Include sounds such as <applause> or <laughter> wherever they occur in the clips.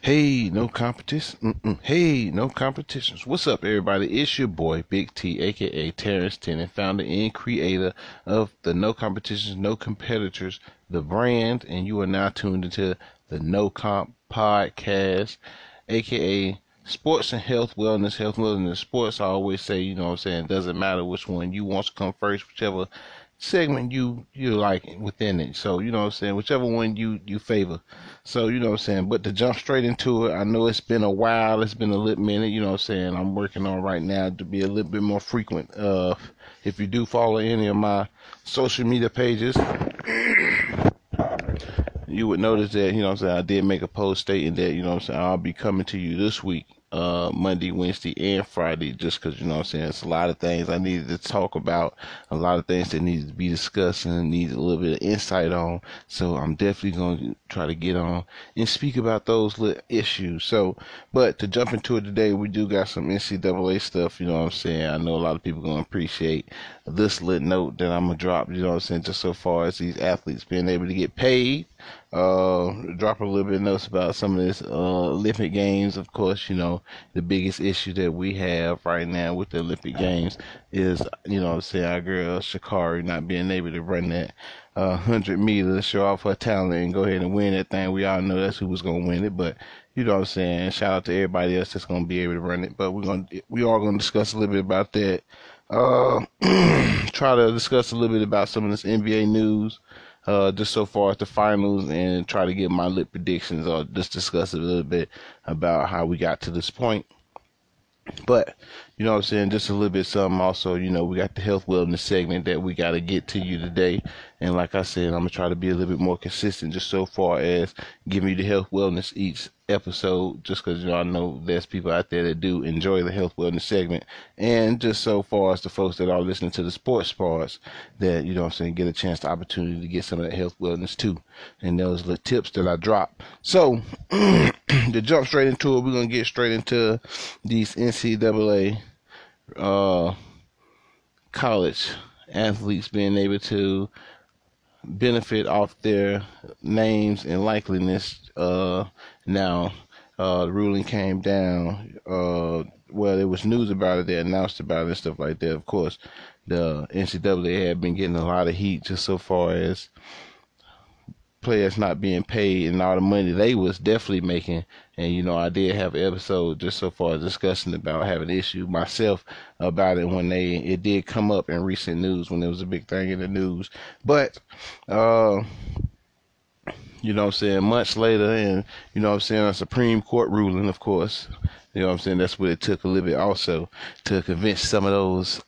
Hey, no competition. Mm-mm. Hey, no competitions. What's up, everybody? It's your boy, Big T, aka Terrence Tennant, founder and creator of the No Competitions, No Competitors, the brand, and you are now tuned into the No Comp podcast, aka Sports and Health, Wellness, Health, Wellness, Sports. I always say, you know what I'm saying, it doesn't matter which one you want to come first, whichever segment you you like within it. So you know what I'm saying, whichever one you you favor. So you know what I'm saying. But to jump straight into it, I know it's been a while. It's been a little minute. You know what I'm saying. I'm working on right now to be a little bit more frequent. Uh, if you do follow any of my social media pages. you would notice that, you know I'm saying, I did make a post stating that, you know I'm saying, I'll be coming to you this week uh, Monday, Wednesday, and Friday, just because, you know I'm saying, it's a lot of things I needed to talk about, a lot of things that needed to be discussed and needed a little bit of insight on. So I'm definitely going to try to get on and speak about those little issues. So, but to jump into it today, we do got some NCAA stuff, you know what I'm saying? I know a lot of people going to appreciate this little note that I'm to drop, you know what I'm saying, just so far as these athletes being able to get paid uh, drop a little bit of notes about some of this uh, Olympic Games. Of course, you know the biggest issue that we have right now with the Olympic Games is, you know, say our girl Sha'Carri not being able to run that uh, hundred meters, show off her talent, and go ahead and win that thing. We all know that's who was gonna win it, but you know what I'm saying. Shout out to everybody else that's gonna be able to run it. But we're gonna we are gonna discuss a little bit about that. Uh, <clears throat> try to discuss a little bit about some of this NBA news uh, just so far as the finals and try to get my lit predictions or just discuss a little bit about how we got to this point. But, you know what I'm saying, just a little bit something also, you know, we got the health wellness segment that we got to get to you today. And like I said, I'm going to try to be a little bit more consistent just so far as giving you the health wellness each episode, just because, you know, I know there's people out there that do enjoy the health wellness segment. And just so far as the folks that are listening to the sports parts that, you know I'm saying, get a chance, the opportunity to get some of that health wellness too. And those little tips that I drop. So, <clears throat> to jump straight into it, we're going to get straight into these NCAA, uh, college athletes being able to benefit off their names and likeliness. Uh, now, uh, the ruling came down. Uh, well, there was news about it. They announced about it and stuff like that. Of course, the NCAA had been getting a lot of heat just so far as players not being paid and all the money they was definitely making. And you know, I did have an episode just so far discussing about having issue myself about it when they it did come up in recent news when it was a big thing in the news. But uh you know I'm saying, months later and you know I'm saying, a Supreme Court ruling, of course. You know I'm saying? That's what it took a little bit also to convince some of those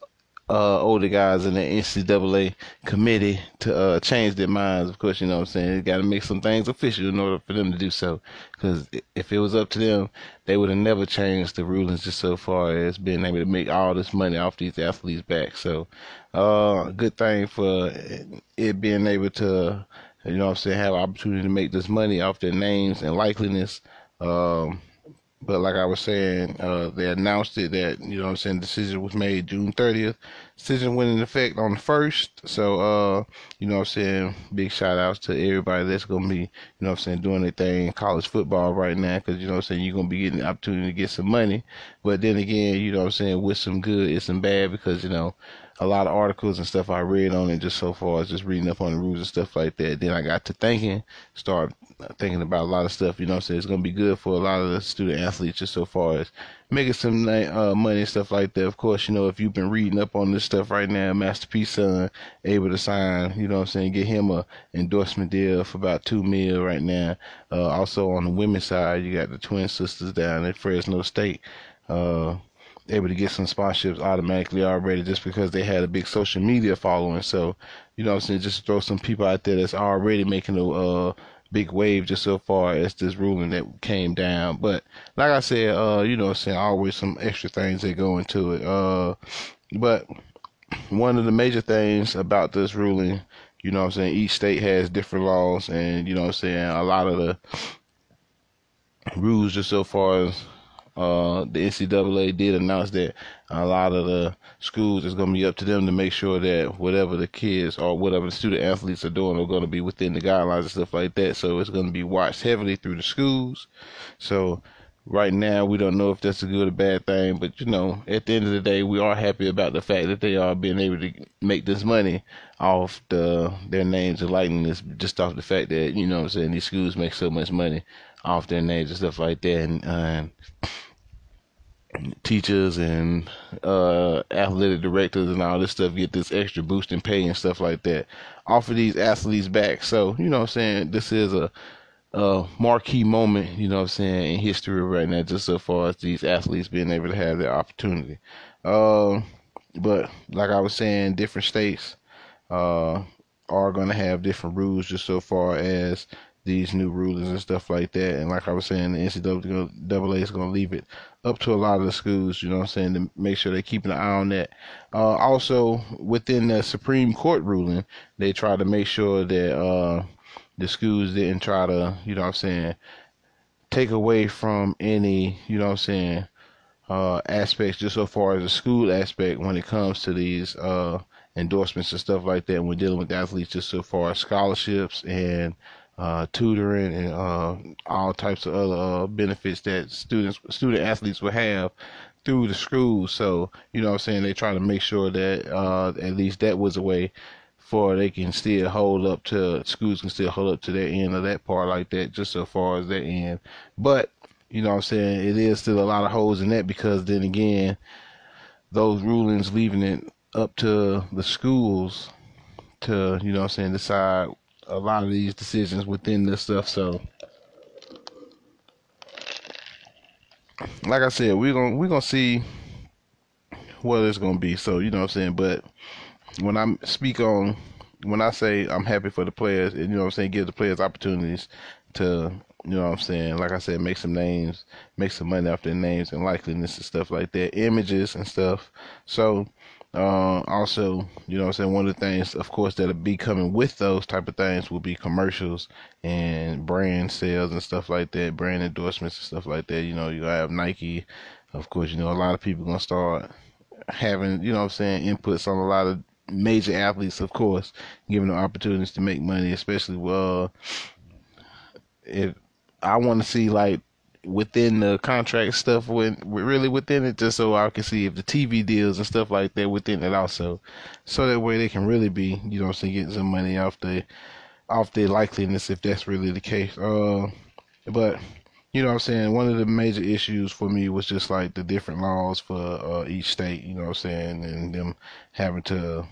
uh, older guys in the NCAA committee to uh, change their minds. Of course, you know what I'm saying. They got to make some things official in order for them to do so. Because if it was up to them, they would have never changed the rulings just so far as being able to make all this money off these athletes back. So, uh, good thing for it being able to, you know what I'm saying, have opportunity to make this money off their names and likeliness. Um, but like I was saying, uh, they announced it that, you know what I'm saying, decision was made June 30th. Decision went in effect on the 1st. So, uh, you know what I'm saying, big shout outs to everybody that's going to be, you know what I'm saying, doing their thing in college football right now. Cause, you know what I'm saying, you're going to be getting the opportunity to get some money. But then again, you know what I'm saying, with some good, it's some bad because, you know, a lot of articles and stuff I read on it just so far just reading up on the rules and stuff like that. Then I got to thinking, start thinking about a lot of stuff. You know, saying it's gonna be good for a lot of the student athletes just so far as making some uh, money and stuff like that. Of course, you know if you've been reading up on this stuff right now, Masterpiece son able to sign. You know, I'm saying get him a endorsement deal for about two mil right now. Uh, also on the women's side, you got the twin sisters down at Fresno State. Uh, able to get some sponsorships automatically already just because they had a big social media following. So, you know I'm saying, just throw some people out there that's already making a uh, big wave just so far as this ruling that came down. But like I said, uh, you know I'm saying, always some extra things that go into it. Uh, but one of the major things about this ruling, you know I'm saying, each state has different laws and, you know I'm saying, a lot of the rules just so far as uh, the NCAA did announce that a lot of the schools is going to be up to them to make sure that whatever the kids or whatever the student athletes are doing are going to be within the guidelines and stuff like that. So it's going to be watched heavily through the schools. So right now we don't know if that's a good or bad thing, but you know, at the end of the day, we are happy about the fact that they are being able to make this money off the their names and likeness, just off the fact that you know, I'm saying these schools make so much money off their names and stuff like that, and. Teachers and uh, athletic directors and all this stuff get this extra boost in pay and stuff like that off of these athletes back. So, you know what I'm saying? This is a uh, marquee moment, you know what I'm saying, in history right now, just so far as these athletes being able to have their opportunity. Uh, but like I was saying, different states uh, are going to have different rules just so far as these new rulings and stuff like that. And like I was saying, the NCAA is going to leave it up to a lot of the schools, you know what I'm saying, to make sure they're keeping an eye on that. Uh, also, within the Supreme Court ruling, they try to make sure that uh, the schools didn't try to, you know what I'm saying, take away from any, you know what I'm saying, uh, aspects just so far as the school aspect when it comes to these uh, endorsements and stuff like that. When dealing with athletes, just so far as scholarships and uh, tutoring and uh, all types of other uh, benefits that students, student athletes will have through the school. So, you know what I'm saying? They try to make sure that uh, at least that was a way for they can still hold up to schools can still hold up to their end of that part like that, just so far as that end. But you know what I'm saying, it is still a lot of holes in that because then again, those rulings leaving it up to the schools to, you know I'm saying, decide a lot of these decisions within this stuff. So like I said, we're gonna we're gonna see what it's gonna be. So, you know what I'm saying? But when I speak on when I say I'm happy for the players, and you know what I'm saying, give the players opportunities to, you know what I'm saying, like I said, make some names, make some money off their names and likeliness and stuff like that, images and stuff. So, uh, also, you know I'm saying, one of the things, of course, that'll be coming with those type of things will be commercials and brand sales and stuff like that, brand endorsements and stuff like that. You know, you have Nike, of course, you know, a lot of people gonna start having, you know I'm saying, inputs on a lot of major athletes, of course, given the opportunities to make money, especially well, if I want to see like within the contract stuff when really within it just so I can see if the TV deals and stuff like that within it also. So that way they can really be you know I'm saying getting some money off the off their likeliness if that's really the case. Uh but you know what I'm saying one of the major issues for me was just like the different laws for uh, each state you know what I'm saying and them having to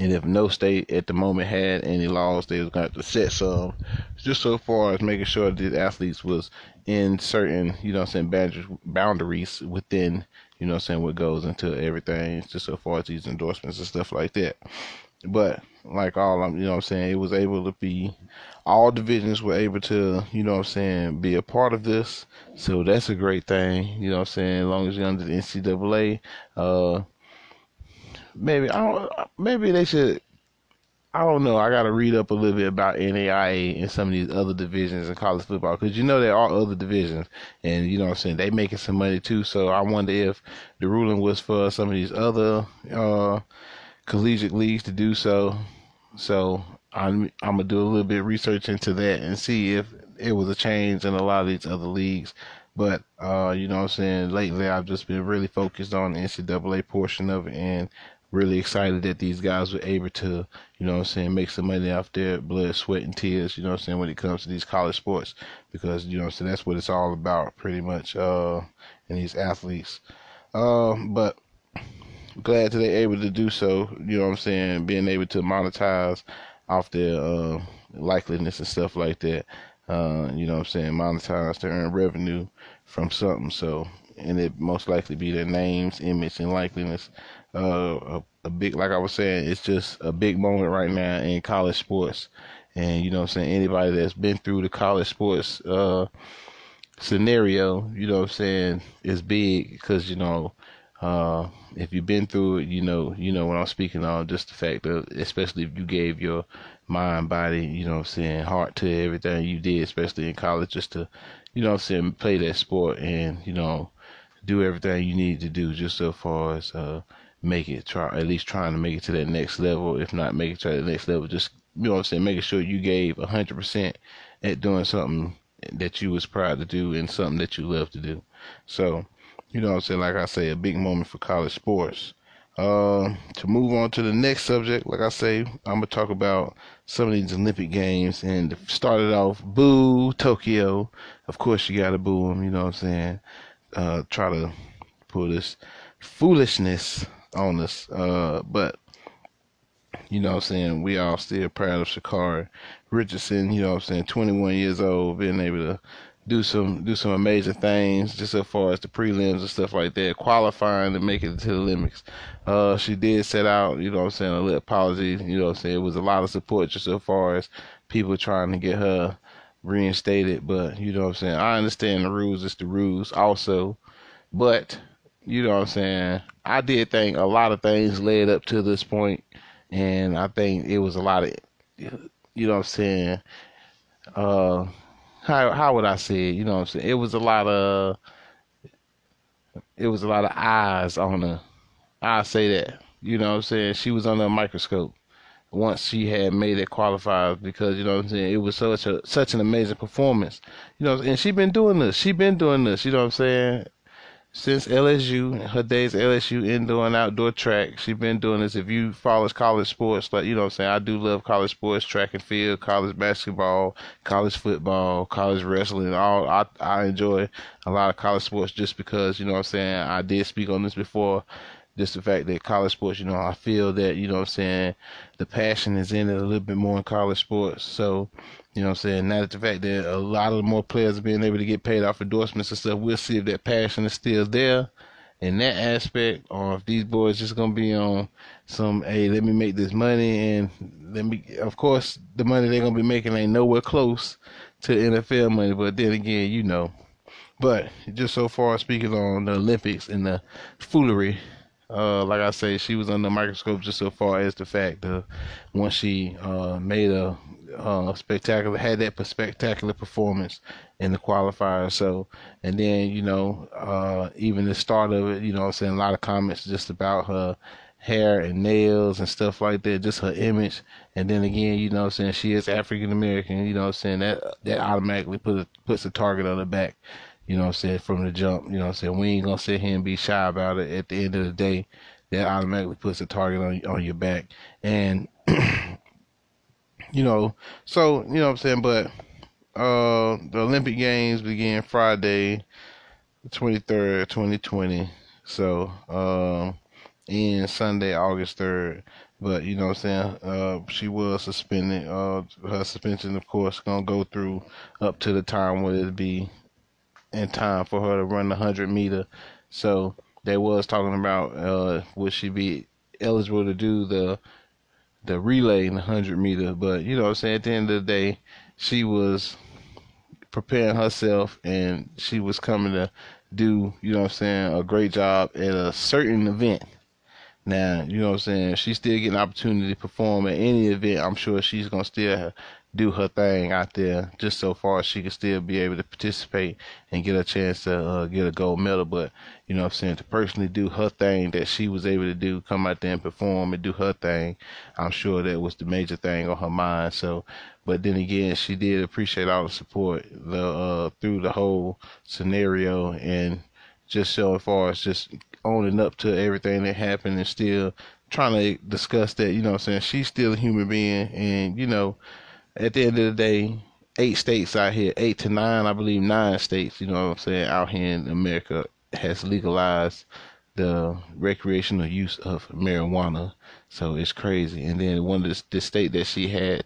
and if no state at the moment had any laws, they was going to have to set some, just so far as making sure that athletes was in certain, you know, I'm saying boundaries within, you know, I'm saying what goes into everything, just so far as these endorsements and stuff like that. But like all, I'm, you know, I'm saying it was able to be, all divisions were able to, you know, I'm saying be a part of this. So that's a great thing, you know, I'm saying as long as you're under the NCAA. Uh, maybe I don't. Maybe they should. I don't know. I got to read up a little bit about NAIA and some of these other divisions in college football because you know there are other divisions, and you know what I'm saying they making some money too. So I wonder if the ruling was for some of these other uh, collegiate leagues to do so. So I'm I'm gonna do a little bit of research into that and see if it was a change in a lot of these other leagues. But uh, you know what I'm saying, lately I've just been really focused on the NCAA portion of it and really excited that these guys were able to, you know what I'm saying, make some money off their blood, sweat, and tears, you know what I'm saying, when it comes to these college sports. Because, you know I'm saying, that's what it's all about, pretty much, uh, and these athletes. Uh, but glad that they're able to do so, you know what I'm saying, being able to monetize off their uh, likeliness and stuff like that. Uh, you know what I'm saying, monetize to earn revenue from something. So, and it most likely be their names, image, and likeliness uh, a, a big, like I was saying, it's just a big moment right now in college sports. And, you know what I'm saying, anybody that's been through the college sports, uh, scenario, you know what I'm saying, is big because, you know, Uh, if you've been through it, you know, you know what I'm speaking on. Just the fact that, especially if you gave your mind, body, you know, I'm saying, heart to everything you did, especially in college, just to, you know, I'm saying, play that sport and, you know, do everything you need to do, just so far as uh, make it, try at least trying to make it to that next level. If not make it to the next level, just you know what I'm saying, making sure you gave a hundred percent at doing something that you was proud to do and something that you love to do. So, you know what I'm saying, like I say, a big moment for college sports. Uh, to move on to the next subject, like I say, I'm gonna talk about some of these Olympic games and started off boo Tokyo. Of course you gotta boo them, you know what I'm saying? Uh, try to pull this foolishness on us. Uh, but you know what I'm saying, we all still proud of Sha'Carri Richardson, you know what I'm saying, 21 years old, being able to do some do some amazing things just as far as the prelims and stuff like that, qualifying and making it to the Olympics. Uh, she did set out, you know what I'm saying, a little apology, you know what I'm saying. It was a lot of support just as far as people trying to get her reinstated, but you know what I'm saying. I understand the rules, it's the rules also. But, you know what I'm saying, I did think a lot of things led up to this point and I think it was a lot of, you know what I'm saying, uh, how how would I say it? You know what I'm saying? It was a lot of it was a lot of eyes on her. I say that. You know what I'm saying? She was under a microscope once she had made it qualify because you know what I'm saying it was such a such an amazing performance. You know, and she been doing this. She been doing this. You know what I'm saying? Since LSU, her days LSU indoor and outdoor track. She's been doing this. If you follow college sports, like you know what I'm saying, I do love college sports, track and field, college basketball, college football, college wrestling, all I I enjoy a lot of college sports just because, you know what I'm saying, I did speak on this before. Just the fact that college sports, you know, I feel that, you know what I'm saying, the passion is in it a little bit more in college sports. So, you know what I'm saying? Now that the fact that a lot of the more players are being able to get paid off endorsements and stuff, we'll see if that passion is still there in that aspect or if these boys just gonna be on some hey let me make this money and let me of course the money they're gonna be making ain't nowhere close to NFL money but then again you know but just so far speaking on the Olympics and the foolery uh, like I say, she was under microscope just so far as the fact that once she uh, made a uh, spectacular, had that spectacular performance in the qualifier. So, and then, you know, uh, even the start of it, you know, I'm saying a lot of comments just about her hair and nails and stuff like that, just her image. And then again, you know, I'm saying she is African American, you know, I'm saying that that automatically put puts a target on her back. You know what I'm saying, from the jump, you know what I'm saying, we ain't gonna sit here and be shy about it. At the end of the day, that automatically puts a target on on your back. And <clears throat> you know, so you know what I'm saying, but uh the Olympic Games begin Friday, the 23rd, 2020. So um and Sunday, August 3rd. But you know what I'm saying? Uh, she was suspended. Uh, her suspension, of course, gonna go through up to the time where it be in time for her to run the hundred meter. So they was talking about uh, would she be eligible to do the the relay in the 100 meter. But, you know I'm saying, at the end of the day, she was preparing herself and she was coming to do, you know I'm saying, a great job at a certain event. Now, you know what I'm saying, she's still getting opportunity to perform at any event. I'm sure she's to still do her thing out there just so far she can still be able to participate and get a chance to uh, get a gold medal. But, you know what I'm saying, to personally do her thing that she was able to do, come out there and perform and do her thing, I'm sure that was the major thing on her mind. So, but then again, she did appreciate all the support the uh, through the whole scenario and just so far as just owning up to everything that happened and still trying to discuss that, you know what I'm saying, she's still a human being and, you know, at the end of the day, eight states out here, eight to nine, I believe nine states, you know what I'm saying, out here in America has legalized the recreational use of marijuana. So it's crazy. And then one of the, the state that she had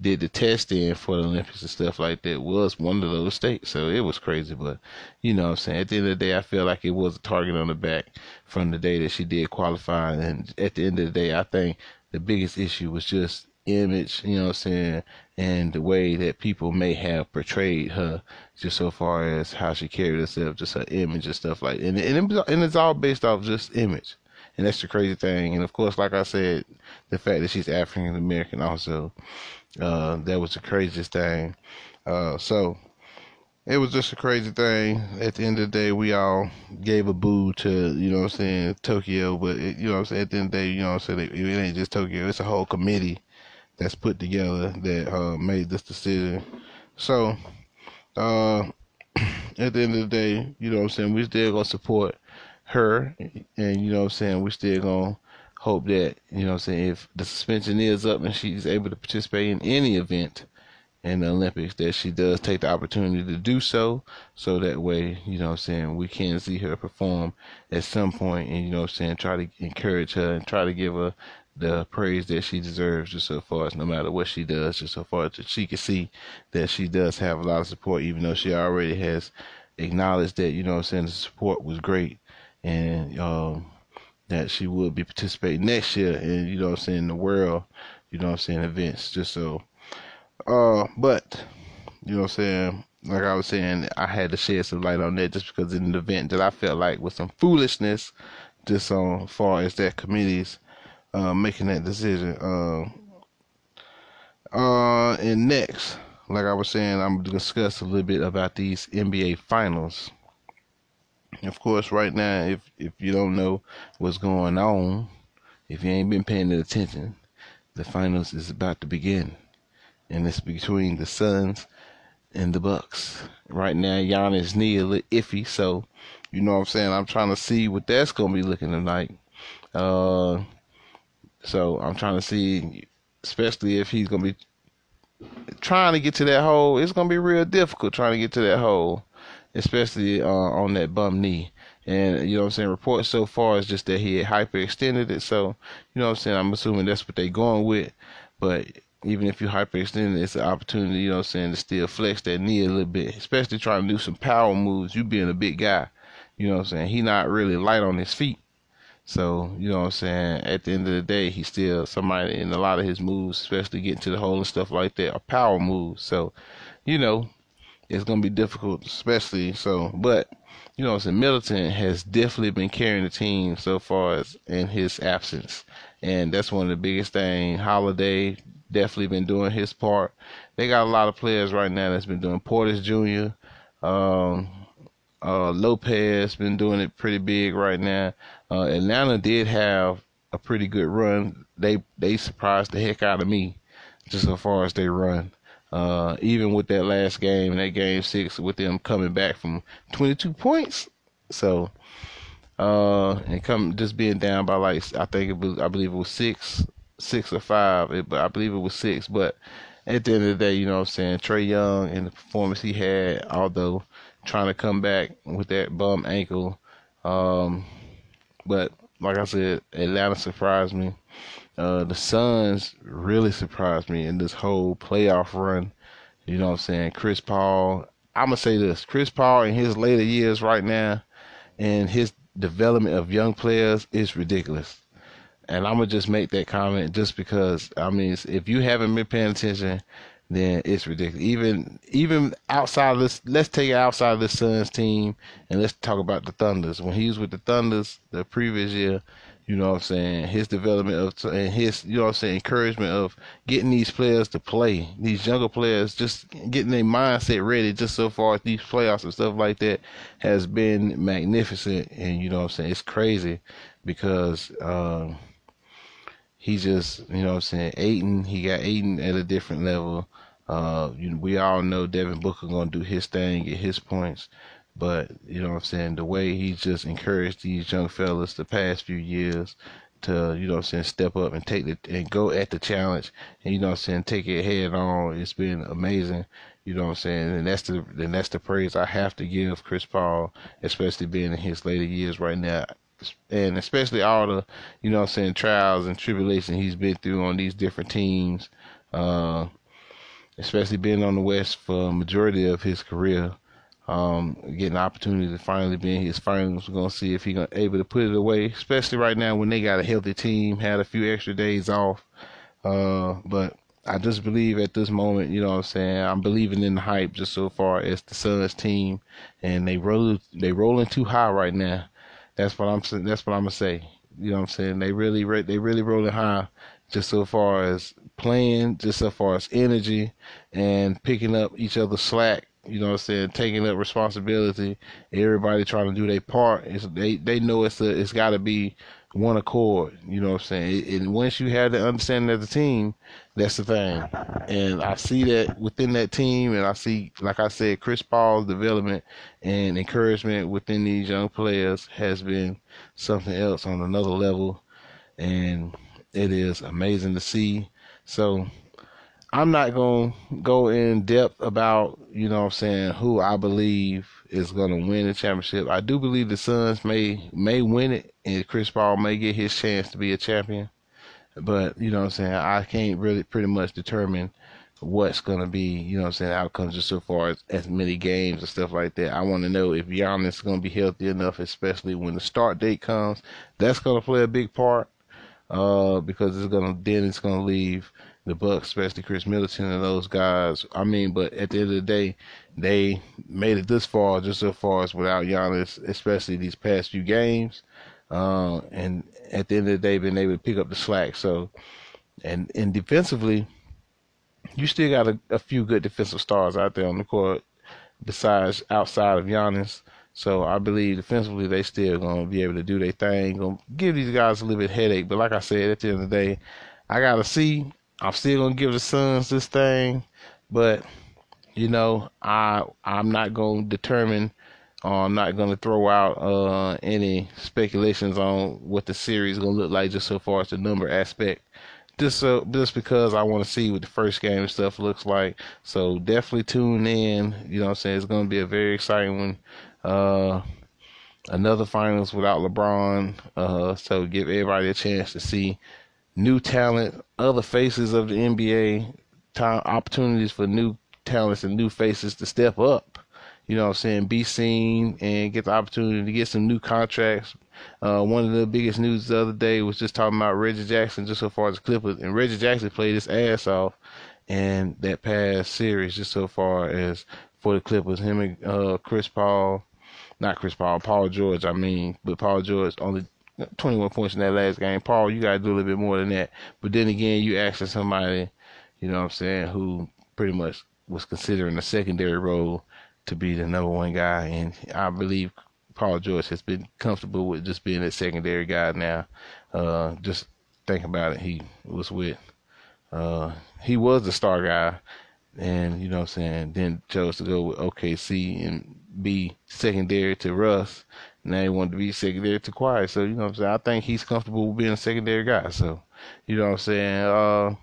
did the test in for the Olympics and stuff like that was one of those states. So it was crazy. But, you know what I'm saying? At the end of the day, I feel like it was a target on the back from the day that she did qualify. And at the end of the day, I think the biggest issue was just image, you know what I'm saying, and the way that people may have portrayed her, just so far as how she carried herself, just her image and stuff like, and and, it, and it's all based off just image, and that's the crazy thing. And of course, like I said, the fact that she's African American also, uh, that was the craziest thing. Uh, so it was just a crazy thing. At the end of the day, we all gave a boo to, you know what I'm saying, Tokyo. But, it, you know what I'm saying, at the end of the day, you know what I'm saying, it, it ain't just Tokyo. It's a whole committee that's put together that uh, made this decision. So, uh, <clears throat> at the end of the day, you know what I'm saying, we still gonna support her, and you know what I'm saying, we still gonna hope that you know what I'm saying if the suspension is up and she's able to participate in any event in the Olympics, that she does take the opportunity to do so, so that way, you know what I'm saying, we can see her perform at some point, and you know what I'm saying, try to encourage her and try to give her the praise that she deserves just so far as no matter what she does, just so far as she can see that she does have a lot of support, even though she already has acknowledged that, you know I'm saying, the support was great and um, that she will be participating next year in, you know I'm saying, the world, you know I'm saying, events. Just so uh but you know I'm saying, like I was saying, I had to shed some light on that just because in an event that I felt like was some foolishness just on far as that committee's uh, making that decision. Uh, uh, and next, like I was saying, I'm gonna discuss a little bit about these NBA finals. Of course, right now, if if you don't know what's going on, if you ain't been paying attention, the finals is about to begin, and it's between the Suns and the Bucks. Right now, Giannis' knee a little iffy, so you know what I'm saying. I'm trying to see what that's gonna be looking like. Uh, so I'm trying to see, especially if he's gonna be trying to get to that hole. It's gonna be real difficult trying to get to that hole, especially uh, on that bum knee. And you know what I'm saying. Reports so far is just that he had hyperextended it. So you know what I'm saying. I'm assuming that's what they're going with. But even if you hyperextend it, it's an opportunity. You know what I'm saying to still flex that knee a little bit, especially trying to do some power moves. You being a big guy, you know what I'm saying. He not really light on his feet. So, you know what I'm saying? At the end of the day, he's still somebody in a lot of his moves, especially getting to the hole and stuff like that, are power moves. So, you know, it's going to be difficult, especially so. But, you know, so Middleton has definitely been carrying the team so far as in his absence. And that's one of the biggest things. Holiday definitely been doing his part. They got a lot of players right now that's been doing Portis Jr., um, uh, Lopez been doing it pretty big right now. Uh, Atlanta did have a pretty good run. They they surprised the heck out of me, just as far as they run. Uh, even with that last game, that game six, with them coming back from 22 points, so uh, and come just being down by like I think it was I believe it was six, six or five, it, but I believe it was six. But at the end of the day, you know what I'm saying, Trae Young and the performance he had, although trying to come back with that bum ankle. Um, but like I said, Atlanta surprised me. Uh, the Suns really surprised me in this whole playoff run. You know what I'm saying? Chris Paul. I'm gonna say this: Chris Paul in his later years right now, and his development of young players is ridiculous. And I'm gonna just make that comment just because I mean, if you haven't been paying attention, then it's ridiculous. Even even outside of this, let's take it outside of the Suns team and let's talk about the Thunders. When he was with the Thunders the previous year, you know what I'm saying, his development of and his you know what I'm saying encouragement of getting these players to play, these younger players just getting their mindset ready just so far as these playoffs and stuff like that has been magnificent and you know what I'm saying, it's crazy because um he just, you know what I'm saying, Ayton, he got Ayton at a different level. Uh, you know, we all know Devin Booker gonna do his thing, get his points. But you know what I'm saying, the way he's just encouraged these young fellas the past few years to, you know what I'm saying, step up and take the and go at the challenge and you know what I'm saying, take it head on. It's been amazing. You know what I'm saying? And that's the and that's the praise I have to give Chris Paul, especially being in his later years right now. And especially all the, you know what I'm saying, trials and tribulations he's been through on these different teams. Uh, especially being on the West for majority of his career. Um, getting opportunity to finally be in his finals. We're gonna see if he's able to put it away, especially right now when they got a healthy team, had a few extra days off. Uh, but I just believe at this moment, you know what I'm saying, I'm believing in the hype just so far as the Suns team and they roll they rolling too high right now. That's what I'm saying. That's what I'm gonna say. You know what I'm saying? They really they really rolling high just so far as playing, just so far as energy and picking up each other's slack. You know what I'm saying? Taking up responsibility. Everybody trying to do their part. It's, they they know it's a, it's got to be one accord. You know what I'm saying? And once you have the understanding of the team, that's the thing. And I see that within that team, and I see, like I said, Chris Paul's development and encouragement within these young players has been something else on another level. And it is amazing to see. So I'm not going to go in depth about, you know what I'm saying, who I believe is going to win the championship. I do believe the Suns may may win it and Chris Paul may get his chance to be a champion. But, you know what I'm saying, I can't really pretty much determine what's going to be, you know what I'm saying, outcomes just so far as, as many games and stuff like that. I want to know if Giannis is going to be healthy enough, especially when the start date comes. That's going to play a big part uh, because it's to, then it's to leave the Bucks, especially Khris Middleton and those guys. I mean, but at the end of the day, they made it this far, just so far as without Giannis, especially these past few games. Uh, and at the end of the day, been able to pick up the slack. So, and and defensively, you still got a, a few good defensive stars out there on the court, besides outside of Giannis. So I believe defensively they still gonna be able to do their thing. Gonna give these guys a little bit headache, but like I said, at the end of the day, I gotta see. I'm still gonna give the Suns this thing, but you know, I I'm not gonna determine uh, I'm not going to throw out uh, any speculations on what the series going to look like just so far as the number aspect. Just so, just because I want to see what the first game stuff looks like. So definitely tune in. You know what I'm saying? It's going to be a very exciting one. Uh, another finals without LeBron. Uh, so give everybody a chance to see new talent, other faces of the NBA, time opportunities for new talents and new faces to step up you know what I'm saying, be seen and get the opportunity to get some new contracts. Uh, one of the biggest news the other day was just talking about Reggie Jackson, just so far as the Clippers. And Reggie Jackson played his ass off in that past series, just so far as for the Clippers. Him and uh, Chris Paul, not Chris Paul, Paul George, I mean, but Paul George only 21 points in that last game. Paul, you got to do a little bit more than that. But then again, you asking somebody, you know what I'm saying, who pretty much was considering a secondary role to be the number one guy, and I believe Paul George has been comfortable with just being that secondary guy now. Uh, just think about it. He was with, uh, he was the star guy, and you know what I'm saying. Then chose to go with OKC and be secondary to Russ. Now he wanted to be secondary to Kawhi. So you know what I'm saying. I think he's comfortable with being a secondary guy. So you know what I'm saying. Uh,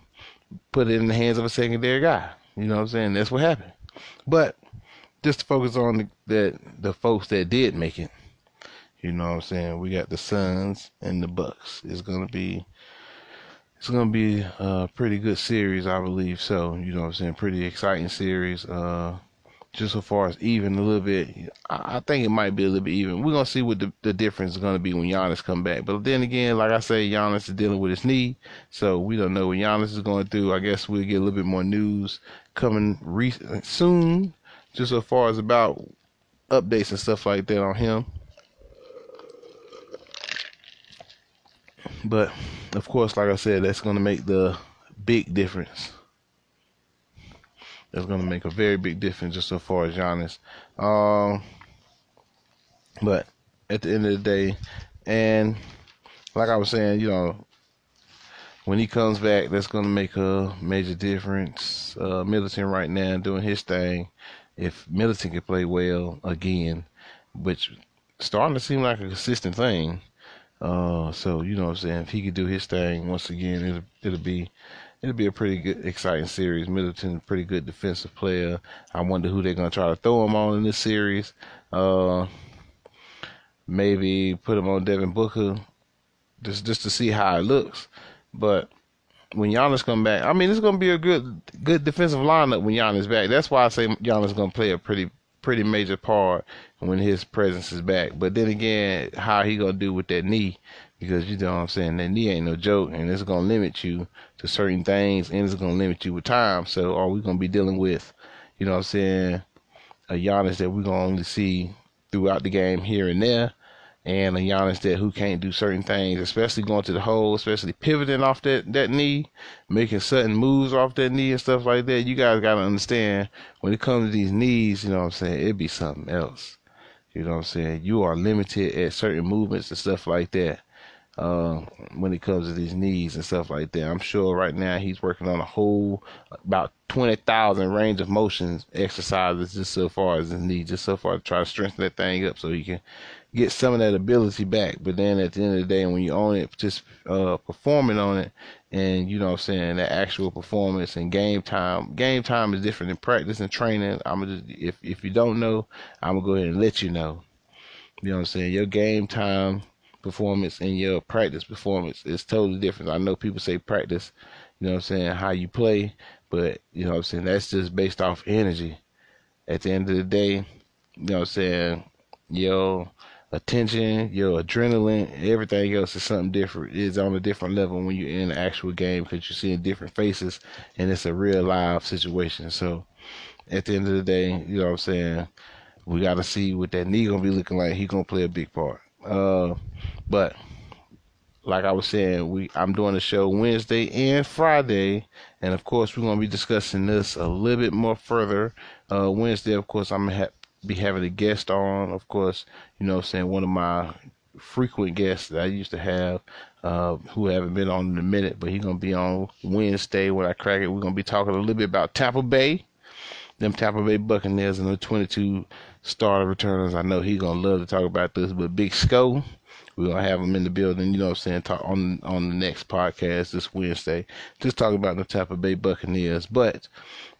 put it in the hands of a secondary guy. You know what I'm saying. That's what happened. But just to focus on the, that the folks that did make it. You know what I'm saying? We got the Suns and the Bucks. It's gonna be it's gonna be a pretty good series, I believe. So you know what I'm saying? Pretty exciting series. Uh, just so far as even a little bit, I, I think it might be a little bit even. We're gonna see what the, the difference is gonna be when Giannis come back. But then again, like I say, Giannis is dealing with his knee, so we don't know what Giannis is going through. I guess we'll get a little bit more news coming re- soon just so far as about updates and stuff like that on him. But of course, like I said, that's going to make the big difference. That's going to make a very big difference just so far as Giannis. Um, but at the end of the day, and like I was saying, you know, when he comes back, that's going to make a major difference. Uh, Middleton right now doing his thing if Middleton can play well again, which starting to seem like a consistent thing. Uh, so you know what I'm saying. If he could do his thing once again, it'll it'll be it'll be a pretty good, exciting series. Middleton, pretty good defensive player. I wonder who they're gonna try to throw him on in this series. Uh, maybe put him on Devin Booker, just just to see how it looks. But when Giannis come back, I mean, it's to be a good good defensive lineup when Giannis back. That's why I say Giannis to play a pretty pretty major part when his presence is back. But then again, how he to do with that knee because you know what I'm saying that knee ain't no joke, and it's gonna limit you to certain things, and it's gonna limit you with time. So, are we gonna be dealing with, you know what I'm saying, a Giannis that we're gonna only see throughout the game here and there, and a Giannis that who can't do certain things, especially going to the hole, especially pivoting off that that knee, making sudden moves off that knee and stuff like that. You guys gotta understand when it comes to these knees, you know what I'm saying, it'd be something else. You know what I'm saying? You are limited at certain movements and stuff like that uh, when it comes to these knees and stuff like that. I'm sure right now he's working on a whole about 20,000 range of motions exercises just so far as his knee, just so far to try to strengthen that thing up so he can get some of that ability back. But then at the end of the day, when you own it, just uh, performing on it, and you know what I'm saying, that actual performance and game time, game time is different than practice and training. I'm just, if if you don't know, I'm gonna go ahead and let you know. You know what I'm saying? Your game time performance and your practice performance is totally different. I know people say practice, you know what I'm saying, how you play, but you know what I'm saying, that's just based off energy. At the end of the day, you know what I'm saying, your attention, your adrenaline, everything else is something different. It's on a different level when you're in the actual game because you're seeing different faces and it's a real live situation. So at the end of the day, you know what I'm saying, we got to see what that knee gonna be looking like. He gonna play a big part. Uh, but like I was saying, we I'm doing the show Wednesday and Friday, and of course we're gonna be discussing this a little bit more further. Uh, Wednesday, of course, I'm gonna ha- be having a guest on. Of course, you know, saying one of my frequent guests that I used to have, uh, who haven't been on in a minute, but he's gonna be on Wednesday when I crack it. We're gonna be talking a little bit about Tampa Bay, them Tampa Bay Buccaneers and the 22 starter returners. I know he's gonna love to talk about this, but Big Sco we're gonna have them in the building, you know what I'm saying, talk on on the next podcast this Wednesday. Just talk about the Tampa Bay Buccaneers. But,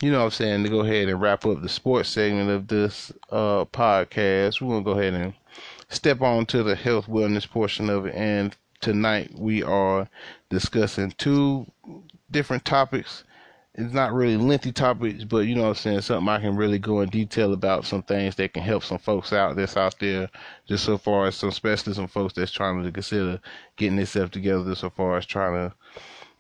you know what I'm saying, to go ahead and wrap up the sports segment of this uh podcast, we're gonna go ahead and step on to the health wellness portion of it and tonight we are discussing two different topics it's not really lengthy topics, but you know what I'm saying, something I can really go in detail about some things that can help some folks out that's out there, just so far as some, especially some folks that's trying to consider getting themselves together, so far as trying to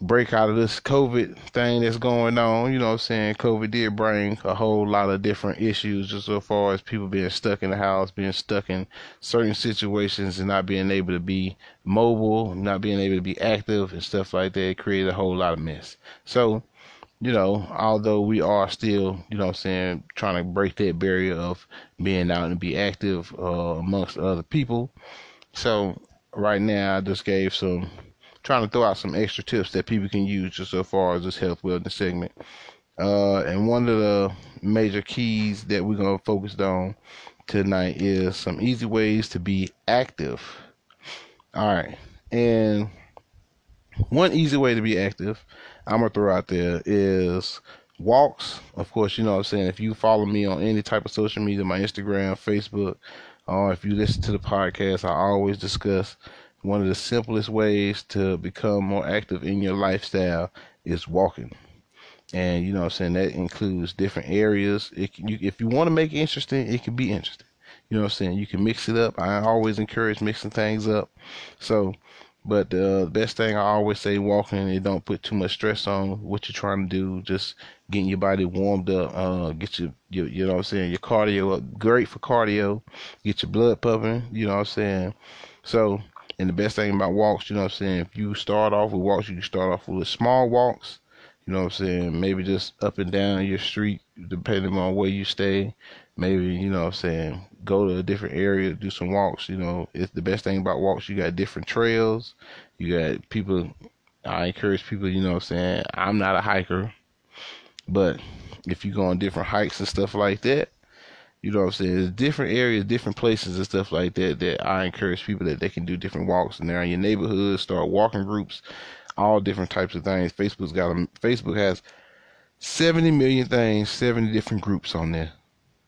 break out of this COVID thing that's going on. You know what I'm saying? COVID did bring a whole lot of different issues just so far as people being stuck in the house, being stuck in certain situations and not being able to be mobile, not being able to be active and stuff like that. It created a whole lot of mess. So, you know, although we are still, you know I'm saying, trying to break that barrier of being out and be active uh, amongst other people. So right now I just gave some trying to throw out some extra tips that people can use just so far as this health wellness segment. Uh, and one of the major keys that we're gonna focus on tonight is some easy ways to be active. All right. And one easy way to be active I'm gonna throw out there is walks. Of course, you know what I'm saying. If you follow me on any type of social media, my Instagram, Facebook, or if you listen to the podcast, I always discuss one of the simplest ways to become more active in your lifestyle is walking. And you know what I'm saying that includes different areas. You, if you want to make it interesting, it can be interesting. You know what I'm saying? You can mix it up. I always encourage mixing things up. So but uh, the best thing I always say, walking, it don't put too much stress on what you're trying to do. Just getting your body warmed up, uh, get your, your, you know what I'm saying, your cardio up. Great for cardio. Get your blood pumping. You know what I'm saying. So, and the best thing about walks, you know what I'm saying, if you start off with walks, you can start off with small walks. You know what I'm saying? Maybe just up and down your street, depending on where you stay maybe you know what I'm saying go to a different area do some walks you know. It's the best thing about walks you got different trails you got people I encourage people you know what I'm saying I'm not a hiker but if you go on different hikes and stuff like that you know what I'm saying there's different areas different places and stuff like that that I encourage people that they can do different walks and they're in your neighborhood start walking groups all different types of things. Facebook's got a, Facebook has 70 million things 70 different groups on there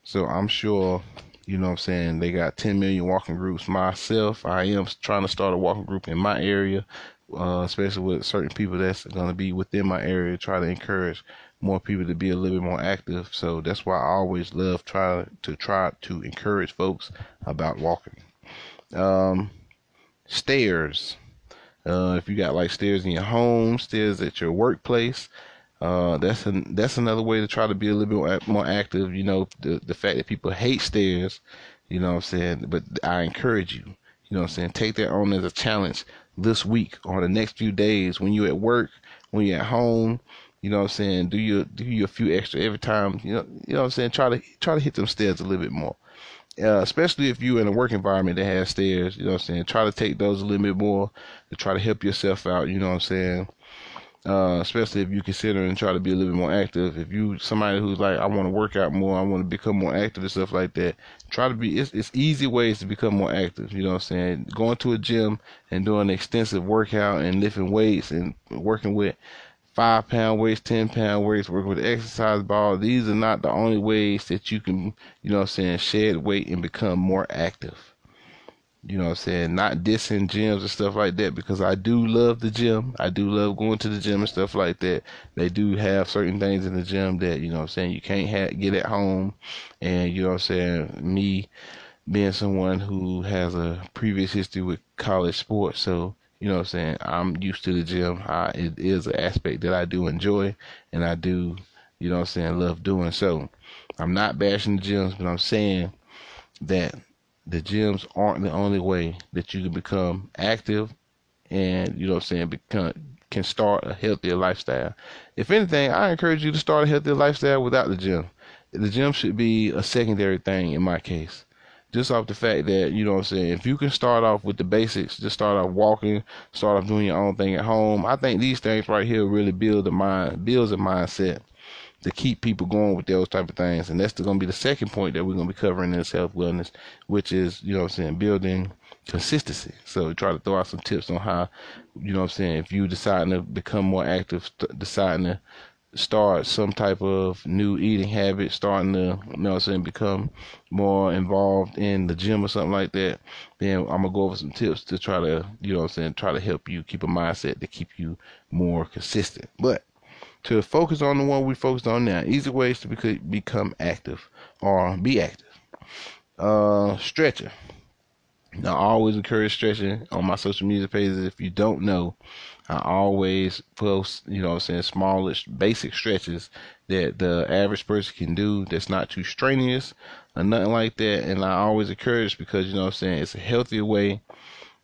so I'm sure, you know what I'm saying, they got 10 million walking groups. Myself, I am trying to start a walking group in my area, uh, especially with certain people that's going to be within my area, try to encourage more people to be a little bit more active. So that's why I always love try to try to encourage folks about walking. Um, stairs. Uh, if you got like stairs in your home, stairs at your workplace, uh, that's an, that's another way to try to be a little bit more active. You know, the the fact that people hate stairs, you know what I'm saying. But I encourage you, you know what I'm saying. Take that on as a challenge this week or the next few days when you're at work, when you're at home. You know what I'm saying. Do your do you a few extra every time. You know you know what I'm saying. Try to try to hit them stairs a little bit more. Uh, especially if you're in a work environment that has stairs, you know what I'm saying? Try to take those a little bit more to try to help yourself out, you know what I'm saying? Uh, especially if you consider and try to be a little bit more active. If you somebody who's like, I want to work out more, I want to become more active and stuff like that. Try to be. It's, it's easy ways to become more active. You know what I'm saying? Going to a gym and doing an extensive workout and lifting weights and working with five pound weights, ten pound weights, working with exercise ball. These are not the only ways that you can, you know what I'm saying, shed weight and become more active. You know what I'm saying? Not dissing gyms and stuff like that because I do love the gym. I do love going to the gym and stuff like that. They do have certain things in the gym that, you know what I'm saying, you can't get at home. And, you know what I'm saying, me being someone who has a previous history with college sports, so, you know what I'm saying, I'm used to the gym. I, it is an aspect that I do enjoy and I do, you know what I'm saying, love doing. So I'm not bashing the gyms, but I'm saying that the gyms aren't the only way that you can become active and you know what I'm saying become can start a healthier lifestyle. If anything, I encourage you to start a healthier lifestyle without the gym. The gym should be a secondary thing in my case. Just off the fact that, you know what I'm saying, if you can start off with the basics, just start off walking, start off doing your own thing at home, I think these things right here really build the mind builds a mindset to keep people going with those type of things. And that's going to be the second point that we're going to be covering in self wellness, which is, you know I'm saying, building consistency. So try to throw out some tips on how, you know what I'm saying, if you deciding to become more active, deciding to start some type of new eating habit, starting to, you know I'm saying, become more involved in the gym or something like that, then I'm gonna go over some tips to try to, you know what I'm saying, try to help you keep a mindset to keep you more consistent. But to focus on the one we focused on now. Easy ways to become active or be active. Uh, stretching. Now, I always encourage stretching on my social media pages. If you don't know, I always post, you know I'm saying, smallish, basic stretches that the average person can do that's not too strenuous or nothing like that. And I always encourage because, you know I'm saying, it's a healthier way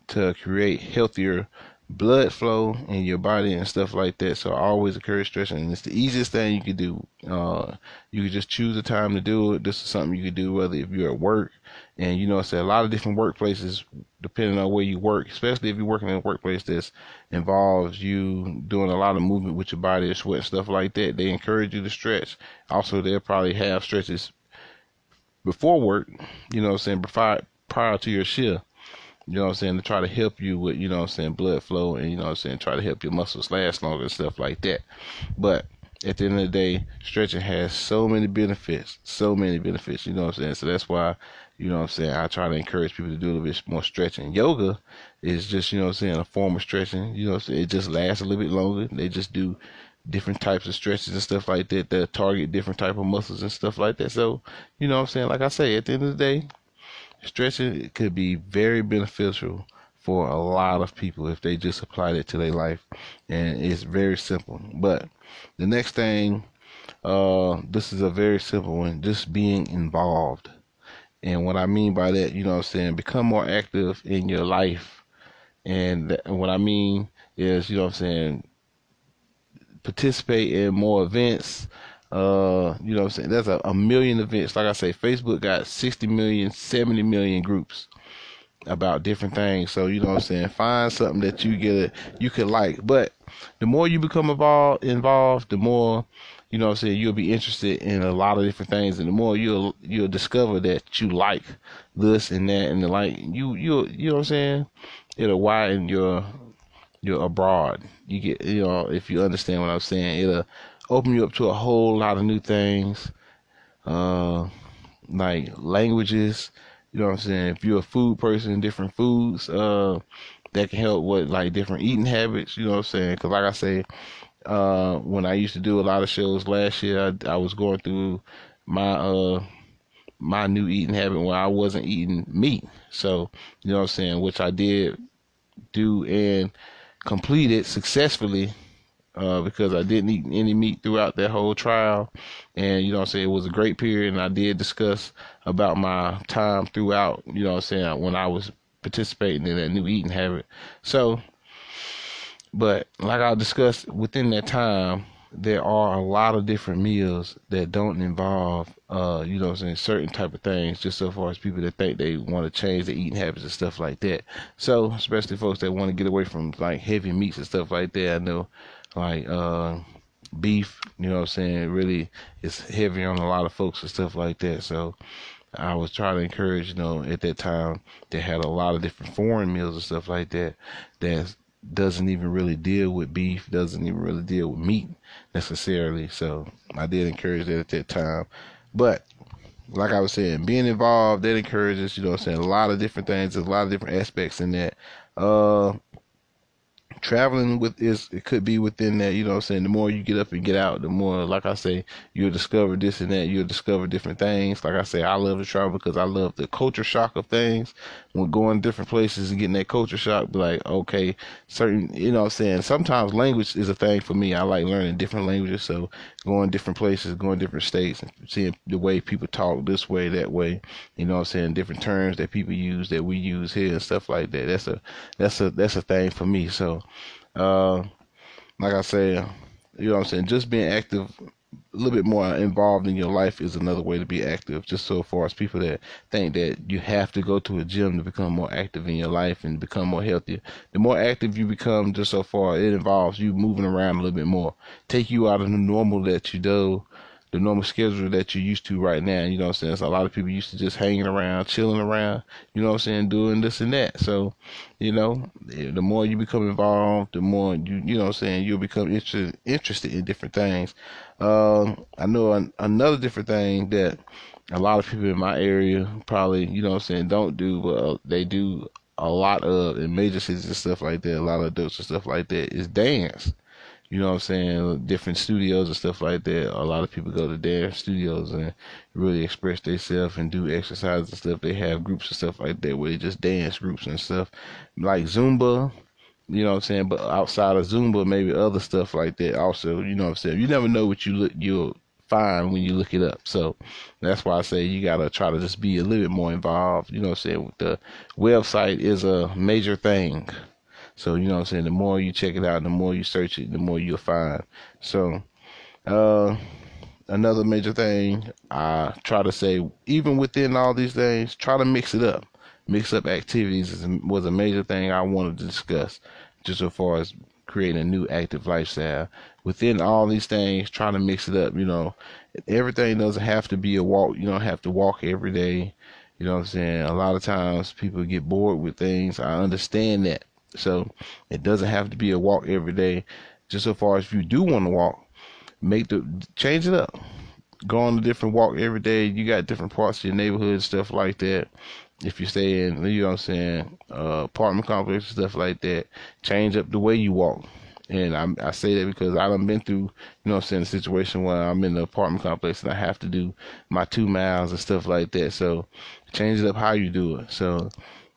to create healthier blood flow in your body and stuff like that. So I always encourage stretching. And it's the easiest thing you can do. Uh, you can just choose a time to do it. This is something you can do whether if you're at work and you know, I it's a lot of different workplaces depending on where you work, especially if you're working in a workplace that involves you doing a lot of movement with your body, sweat, and stuff like that. They encourage you to stretch. Also, they'll probably have stretches before work, you know, I'm saying prior, prior to your shift you know what I'm saying, to try to help you with, you know what I'm saying, blood flow and, you know what I'm saying, try to help your muscles last longer and stuff like that. But at the end of the day, stretching has so many benefits, so many benefits, you know what I'm saying? So that's why, you know what I'm saying, I try to encourage people to do a little bit more stretching. Yoga is just, you know what I'm saying, a form of stretching, you know what I'm saying, it just lasts a little bit longer. They just do different types of stretches and stuff like that that target different type of muscles and stuff like that. So, you know what I'm saying, like I say, at the end of the day, stretching could be very beneficial for a lot of people if they just applied it to their life and it's very simple. But the next thing uh this is a very simple one just being involved. And what i mean by that you know what i'm saying become more active in your life. And what i mean is you know what i'm saying participate in more events uh, you know what I'm saying? That's a, a million events. Like I say, Facebook got 60 million, 70 million groups about different things. So, you know what I'm saying? Find something that you get a, you can like. But the more you become involved, involved, the more, you know what I'm saying, you'll be interested in a lot of different things. And the more you'll, you'll discover that you like this and that and the like, you, you, you know what I'm saying? It'll widen your, your abroad. You get, you know, if you understand what I'm saying, it'll, open you up to a whole lot of new things, uh, like languages. You know what I'm saying? If you're a food person, different foods, uh, that can help with like different eating habits. You know what I'm saying? Because like I say, uh, when I used to do a lot of shows last year, I, I was going through my uh my new eating habit where I wasn't eating meat. So you know what I'm saying, which I did do and completed successfully uh, because I didn't eat any meat throughout that whole trial. And, you know I'm saying, it was a great period. And I did discuss about my time throughout, you know what I'm saying, when I was participating in that new eating habit. So, but like I discussed within that time, there are a lot of different meals that don't involve, uh, you know, I'm saying certain type of things. Just so far as people that think they want to change their eating habits and stuff like that. So, especially folks that want to get away from like heavy meats and stuff like that. I know, like uh, beef, you know, what I'm saying really is heavy on a lot of folks and stuff like that. So, I was trying to encourage, you know, at that time they had a lot of different foreign meals and stuff like that that doesn't even really deal with beef, doesn't even really deal with meat necessarily. So I did encourage that at that time. But like I was saying, being involved, that encourages, you know I'm saying, a lot of different things. A lot of different aspects in that. Uh, traveling with is it could be within that you know what i'm saying? The more you get up and get out the more like i say you'll discover this and that. You'll discover different things. Like i say i love to travel because i love the culture shock of things when going different places and getting that culture shock be like okay certain you know what i'm saying? Sometimes language is a thing for me. I like learning different languages. So going different places going different states and seeing the way people talk this way that way you know what i'm saying? Different terms that people use that we use here and stuff like that. That's a that's a that's a thing for me. So uh, like I say, you know what I'm saying, just being active a little bit more involved in your life is another way to be active. Just so far as people that think that you have to go to a gym to become more active in your life and become more healthier. The more active you become, just so far, it involves you moving around a little bit more. Take you out of the normal that you do the normal schedule that you're used to right now. You know what I'm saying? So a lot of people used to just hanging around, chilling around, you know what I'm saying, doing this and that. So, you know, the more you become involved, the more you, you know what I'm saying, you'll become interested, interested in different things. Um, I know an, another different thing that a lot of people in my area probably, you know what I'm saying, don't do, but uh, they do a lot of in major cities and stuff like that, a lot of adults and stuff like that is dance. You know what I'm saying? Different studios and stuff like that. A lot of people go to their studios and really express themselves and do exercise and stuff. They have groups and stuff like that where they just dance groups and stuff. Like Zumba, you know what I'm saying? But outside of Zumba, maybe other stuff like that also, you know what I'm saying? You never know what you look you'll find when you look it up. So that's why I say you gotta try to just be a little bit more involved. You know what I'm saying? The website is a major thing. So, you know what I'm saying? The more you check it out, the more you search it, the more you'll find. So, uh, another major thing I try to say, even within all these things, try to mix it up. Mix up activities was a major thing I wanted to discuss, just as far as creating a new active lifestyle. Within all these things, try to mix it up. You know, everything doesn't have to be a walk. You don't have to walk every day. You know what I'm saying? A lot of times people get bored with things. I understand that. So it doesn't have to be a walk every day. Just so far as if you do want to walk, make the change it up. Go on a different walk every day. You got different parts of your neighborhood, stuff like that. If you stay in, you know what I'm saying, uh, apartment complex, stuff like that, change up the way you walk. And I, I say that because I done been through, you know what I'm saying, a situation where I'm in the apartment complex and I have to do my two miles and stuff like that. So change it up how you do it. So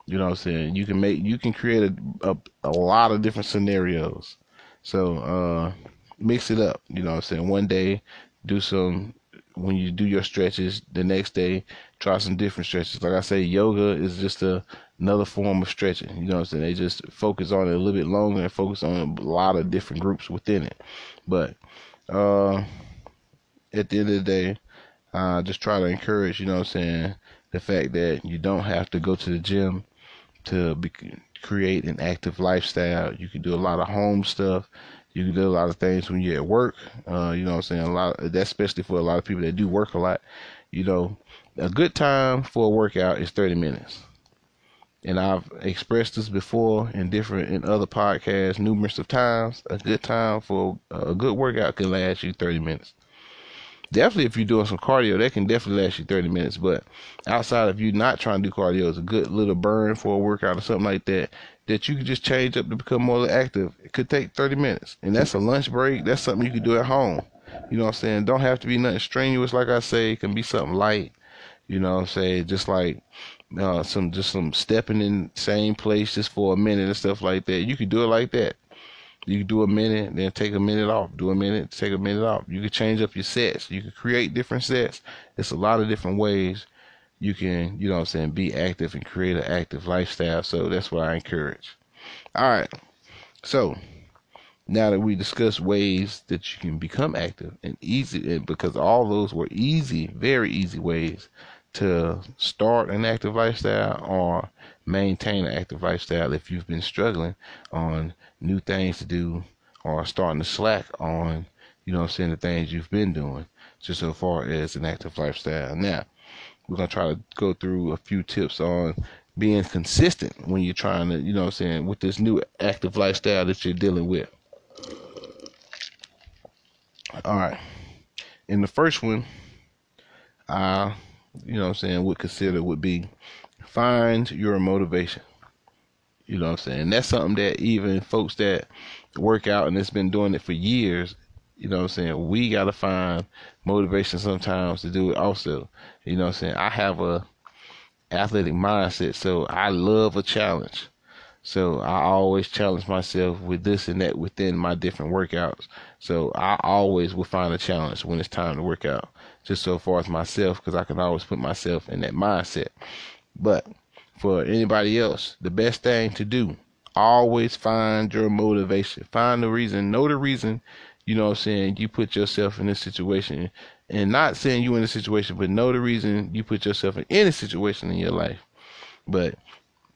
you know what I'm saying? You can make you can create a a, a lot of different scenarios. So uh mix it up, you know what I'm saying? One day do some when you do your stretches, the next day try some different stretches. Like I say, yoga is just a, another form of stretching. You know what I'm saying? They just focus on it a little bit longer and focus on a lot of different groups within it. But uh at the end of the day, uh just try to encourage, you know what I'm saying, the fact that you don't have to go to the gym to be, create an active lifestyle. You can do a lot of home stuff. You can do a lot of things when you're at work. Uh, you know what I'm saying? A lot that's especially for a lot of people that do work a lot. You know, a good time for a workout is 30 minutes. And I've expressed this before in different in other podcasts numerous of times. A good time for a good workout can last you 30 minutes definitely if you're doing some cardio, that can definitely last you 30 minutes. But outside of you not trying to do cardio, it's a good little burn for a workout or something like that. That you can just change up to become more active. It could take 30 minutes, and that's a lunch break. That's something you can do at home. You know what I'm saying? Don't have to be nothing strenuous, like I say. It can be something light. You know what I'm saying? Just like uh, some just some stepping in same place just for a minute and stuff like that. You can do it like that. You can do a minute, then take a minute off. Do a minute, take a minute off. You can change up your sets. You can create different sets. It's a lot of different ways you can, you know what I'm saying, be active and create an active lifestyle. So that's what I encourage. All right. So now that we discussed ways that you can become active and easy, because all those were easy, very easy ways to start an active lifestyle or maintain an active lifestyle if you've been struggling on new things to do or starting to slack on, you know I'm saying, the things you've been doing just so far as an active lifestyle. Now, we're going to try to go through a few tips on being consistent when you're trying to, you know I'm saying, with this new active lifestyle that you're dealing with. All right. In the first one, I, you know I'm saying, would consider would be find your motivation. You know what I'm saying? That's something that even folks that work out and it's been doing it for years, you know what I'm saying, we gotta find motivation sometimes to do it also. You know what I'm saying? I have a athletic mindset, so I love a challenge. So I always challenge myself with this and that within my different workouts. So I always will find a challenge when it's time to work out. Just so far as myself, because I can always put myself in that mindset. But for anybody else, the best thing to do, always find your motivation. Find the reason, know the reason, you know what I'm saying, you put yourself in this situation. And not saying you in a situation, but know the reason you put yourself in any situation in your life. But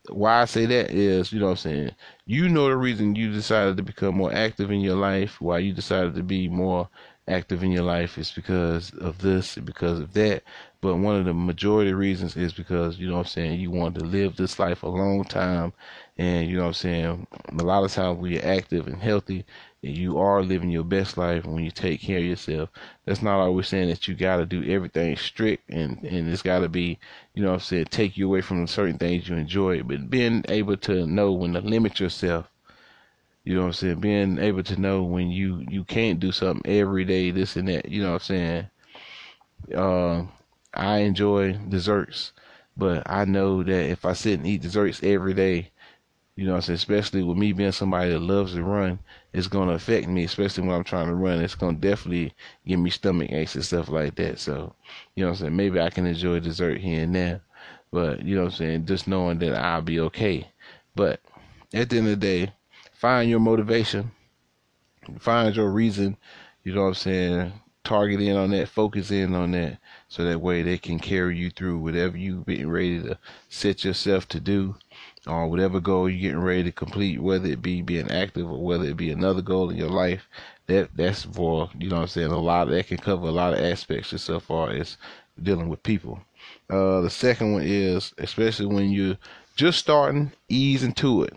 why I say that is, you know what I'm saying, you know the reason you decided to become more active in your life, why you decided to be more active in your life is because of this, because of that. But one of the majority reasons is because, you know what I'm saying, you want to live this life a long time. And, you know what I'm saying, a lot of times when you're active and healthy, and you are living your best life when you take care of yourself. That's not always saying that you got to do everything strict and, and it's got to be, you know what I'm saying, take you away from certain things you enjoy. But being able to know when to limit yourself you know what I'm saying? Being able to know when you you can't do something every day, this and that. You know what I'm saying? Uh, I enjoy desserts, but I know that if I sit and eat desserts every day, you know? Especially with me being somebody that loves to run, it's gonna affect me. Especially when I'm trying to run, it's gonna definitely give me stomach aches and stuff like that. So, you know what I'm saying? Maybe I can enjoy dessert here and there, but you know what I'm saying? Just knowing that I'll be okay. But at the end of the day find your motivation, find your reason, you know what I'm saying? Target in on that, focus in on that, so that way they can carry you through whatever you've been ready to set yourself to do, or whatever goal you're getting ready to complete, whether it be being active or whether it be another goal in your life. That that's for you know what I'm saying. A lot of, that can cover a lot of aspects so far as dealing with people. Uh, the second one is especially when you're just starting, ease into it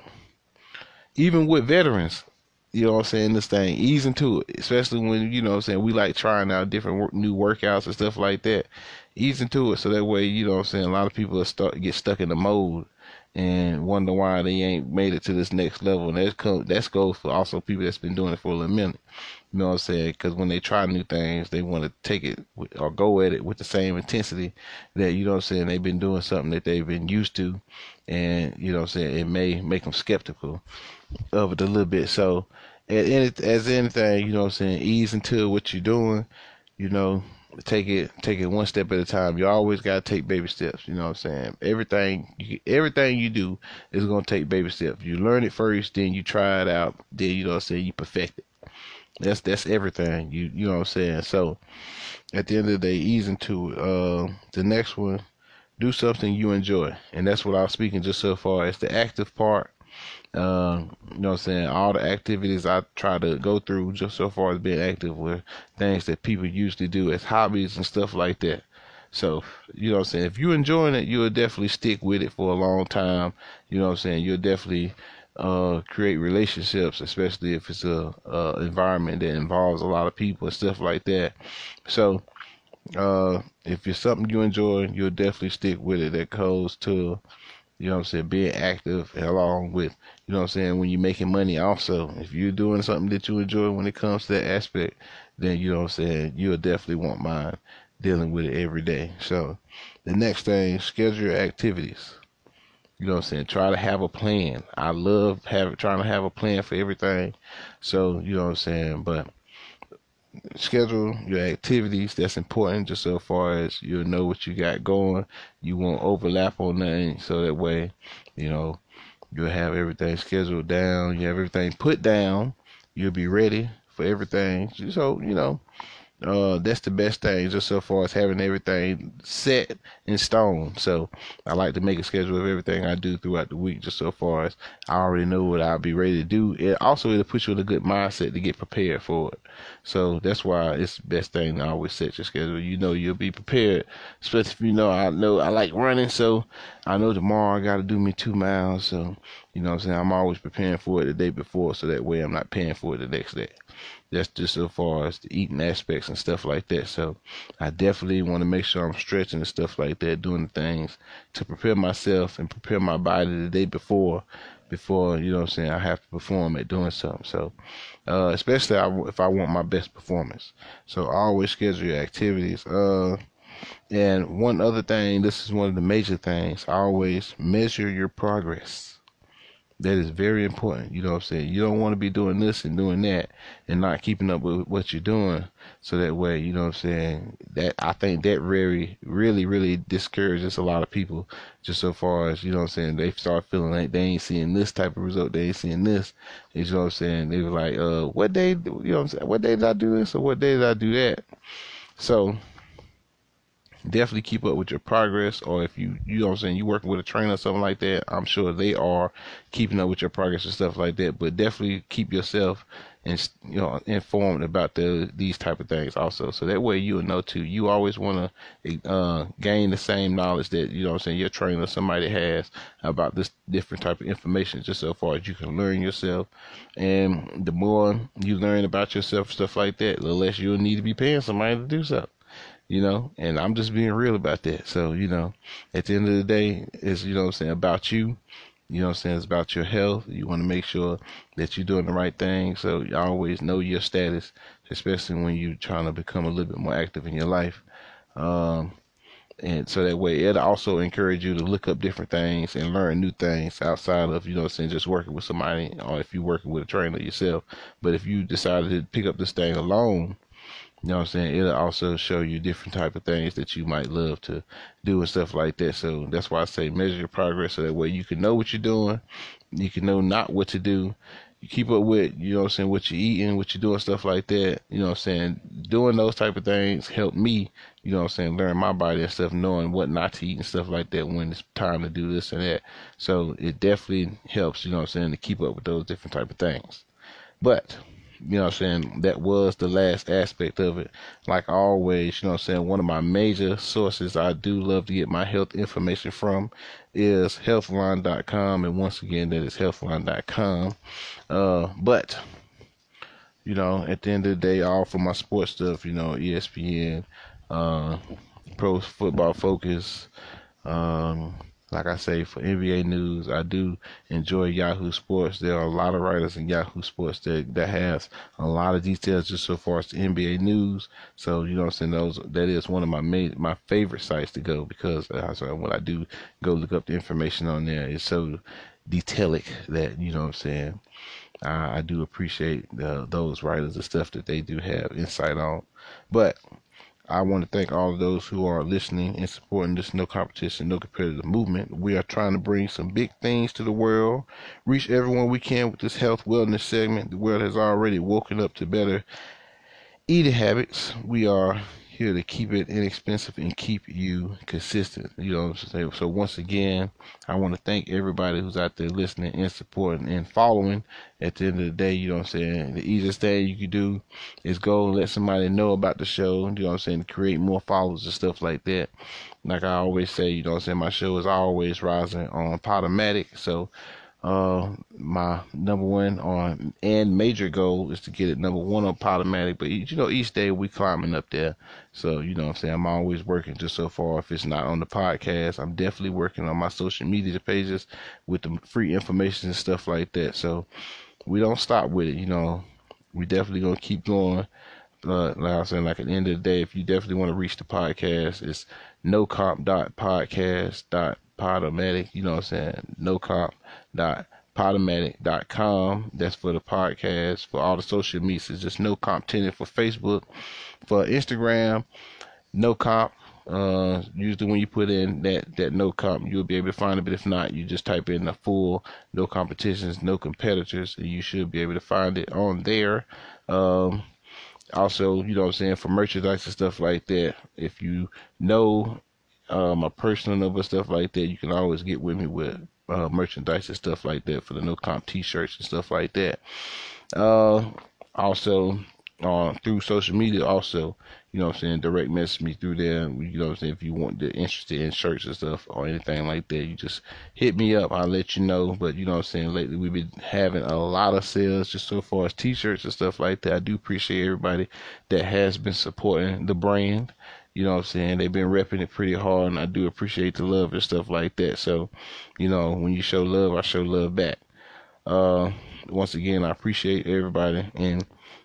even with veterans, you know what I'm saying, this thing, ease into it, especially when, you know what I'm saying, we like trying out different work, new workouts and stuff like that. Ease into it so that way, you know what I'm saying, a lot of people start get stuck in the mode and wonder why they ain't made it to this next level. And that's come, that's goes for also people that's been doing it for a little minute. You know what I'm saying? Because when they try new things, they want to take it or go at it with the same intensity that you know what I'm saying. They've been doing something that they've been used to, and you know what I'm saying. It may make them skeptical of it a little bit. So, as anything, you know what I'm saying, ease into what you're doing, you know, take it take it one step at a time. You always got to take baby steps, you know what I'm saying? Everything you, everything you do is going to take baby steps. You learn it first, then you try it out, then you know what I'm saying, you perfect it. That's that's everything. You you know what I'm saying? So, at the end of the day, ease into it. Uh, the next one, do something you enjoy. And that's what I was speaking just so far as the active part uh, you know what I'm saying? All the activities I try to go through just so far as being active were things that people usually do as hobbies and stuff like that. So, you know what I'm saying? If you're enjoying it, you'll definitely stick with it for a long time. You know what I'm saying? You'll definitely uh, create relationships, especially if it's a, a, environment that involves a lot of people and stuff like that. So, uh, if it's something you enjoy, you'll definitely stick with it. That goes to you know what I'm saying, being active along with, you know what I'm saying, when you're making money also. If you're doing something that you enjoy when it comes to that aspect, then you know what I'm saying, you'll definitely want mine dealing with it every day. So the next thing, schedule your activities. You know what I'm saying? Try to have a plan. I love having trying to have a plan for everything. So, you know what I'm saying? But schedule your activities. That's important just so far as you'll know what you got going. You won't overlap on nothing. So that way, you know, you'll have everything scheduled down. You have everything put down. You'll be ready for everything. So, you know, uh, that's the best thing, just so far as having everything set in stone. So I like to make a schedule of everything I do throughout the week, just so far as I already know what I'll be ready to do. It also it'll put you in a good mindset to get prepared for it. So that's why it's the best thing to always set your schedule. You know you'll be prepared, especially if you know I know I like running, so I know tomorrow I got to do me two miles. So you know what I'm saying I'm always preparing for it the day before, so that way I'm not paying for it the next day. That's just so far as the eating aspects and stuff like that. So I definitely want to make sure I'm stretching and stuff like that, doing things to prepare myself and prepare my body the day before, before, you know what I'm saying, I have to perform at doing something. So, uh, especially if I want my best performance. So I always schedule your activities. Uh, and one other thing, this is one of the major things, I always measure your progress that is very important. You know what I'm saying? You don't want to be doing this and doing that and not keeping up with what you're doing. So that way, you know what I'm saying? That I think that really, really, really discourages a lot of people just so far as, you know what I'm saying, they start feeling like they ain't seeing this type of result, they ain't seeing this. You know what I'm saying? They were like, uh, what day, you know what I'm saying? What day did I do this or what day did I do that? So, definitely keep up with your progress or if you you know what I'm saying you working with a trainer or something like that I'm sure they are keeping up with your progress and stuff like that but definitely keep yourself and you know informed about the these type of things also. So that way you'll know too you always want to uh, gain the same knowledge that you know what I'm saying your trainer somebody has about this different type of information just so far as you can learn yourself. And the more you learn about yourself stuff like that the less you'll need to be paying somebody to do so you know, and I'm just being real about that. So, you know, at the end of the day, it's, you know I'm saying, about you. You know I'm saying? It's about your health. You want to make sure that you're doing the right thing. So you always know your status, especially when you're trying to become a little bit more active in your life. Um, and so that way it also encourage you to look up different things and learn new things outside of you know I'm saying just working with somebody or if you're working with a trainer yourself but if you decided to pick up this thing alone you know what I'm saying? It'll also show you different type of things that you might love to do and stuff like that. So that's why I say measure your progress so that way you can know what you're doing. You can know not what to do. You keep up with, you know what I'm saying, what you're eating, what you're doing, stuff like that. You know what I'm saying? Doing those type of things help me, you know what I'm saying, learn my body and stuff, knowing what not to eat and stuff like that when it's time to do this and that. So it definitely helps, you know what I'm saying, to keep up with those different type of things. But you know what I'm saying, that was the last aspect of it. Like always, you know what I'm saying, one of my major sources I do love to get my health information from is healthline.com. And once again, that is healthline.com. Uh, but, you know, at the end of the day, all for my sports stuff, you know, ESPN, uh, Pro Football Focus, um, like I say, for NBA news, I do enjoy Yahoo Sports. There are a lot of writers in Yahoo Sports that that has a lot of details just so far as the NBA news. So you know I'm saying? Those that is one of my main, my favorite sites to go because uh, so when I do go look up the information on there, it's so detailed that you know what I'm saying. I, I do appreciate the, those writers and stuff that they do have insight on, but I want to thank all of those who are listening and supporting this no competition, no competitive movement. We are trying to bring some big things to the world, reach everyone we can with this health wellness segment. The world has already woken up to better eating habits. We are here to keep it inexpensive and keep you consistent. You know what I'm saying? So once again, I want to thank everybody who's out there listening and supporting and following. At the end of the day, you know what I'm saying? The easiest thing you can do is go and let somebody know about the show. You know what I'm saying? Create more followers and stuff like that. Like I always say, you know what I'm saying? My show is always rising on Podomatic. So uh, my number one on and major goal is to get it number one on Podomatic. But you know, each day we climbing up there. So you know, what I'm saying I'm always working just so far. If it's not on the podcast, I'm definitely working on my social media pages with the free information and stuff like that. So we don't stop with it. You know, we definitely gonna keep going. Uh, like I was saying, like at the end of the day, if you definitely want to reach the podcast, it's nocomp.podcast Podomatic, you know what I'm saying? No comp dot podomatic.com. That's for the podcast. For all the social medias, it's just no comp tenant for Facebook. For Instagram, no comp. Uh, usually when you put in that that no comp, you'll be able to find it. But if not, you just type in the full no competitions, no competitors, and you should be able to find it on there. Um, also, you know what I'm saying, for merchandise and stuff like that, if you know uh, my personal number, stuff like that, you can always get with me with uh, merchandise and stuff like that for the no comp t-shirts and stuff like that. Uh, also, uh, through social media, also, you know I'm saying, direct message me through there. You know I'm saying, if you want the interested in shirts and stuff or anything like that, you just hit me up. I'll let you know. But you know I'm saying, lately we've been having a lot of sales just so far as t-shirts and stuff like that. I do appreciate everybody that has been supporting the brand. You know what I'm saying? They've been repping it pretty hard and I do appreciate the love and stuff like that. So, you know, when you show love, I show love back. Uh, once again, I appreciate everybody and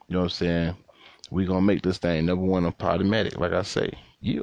you know what I'm saying? we gonna make this thing number one on Podomatic, like I say. Yeah.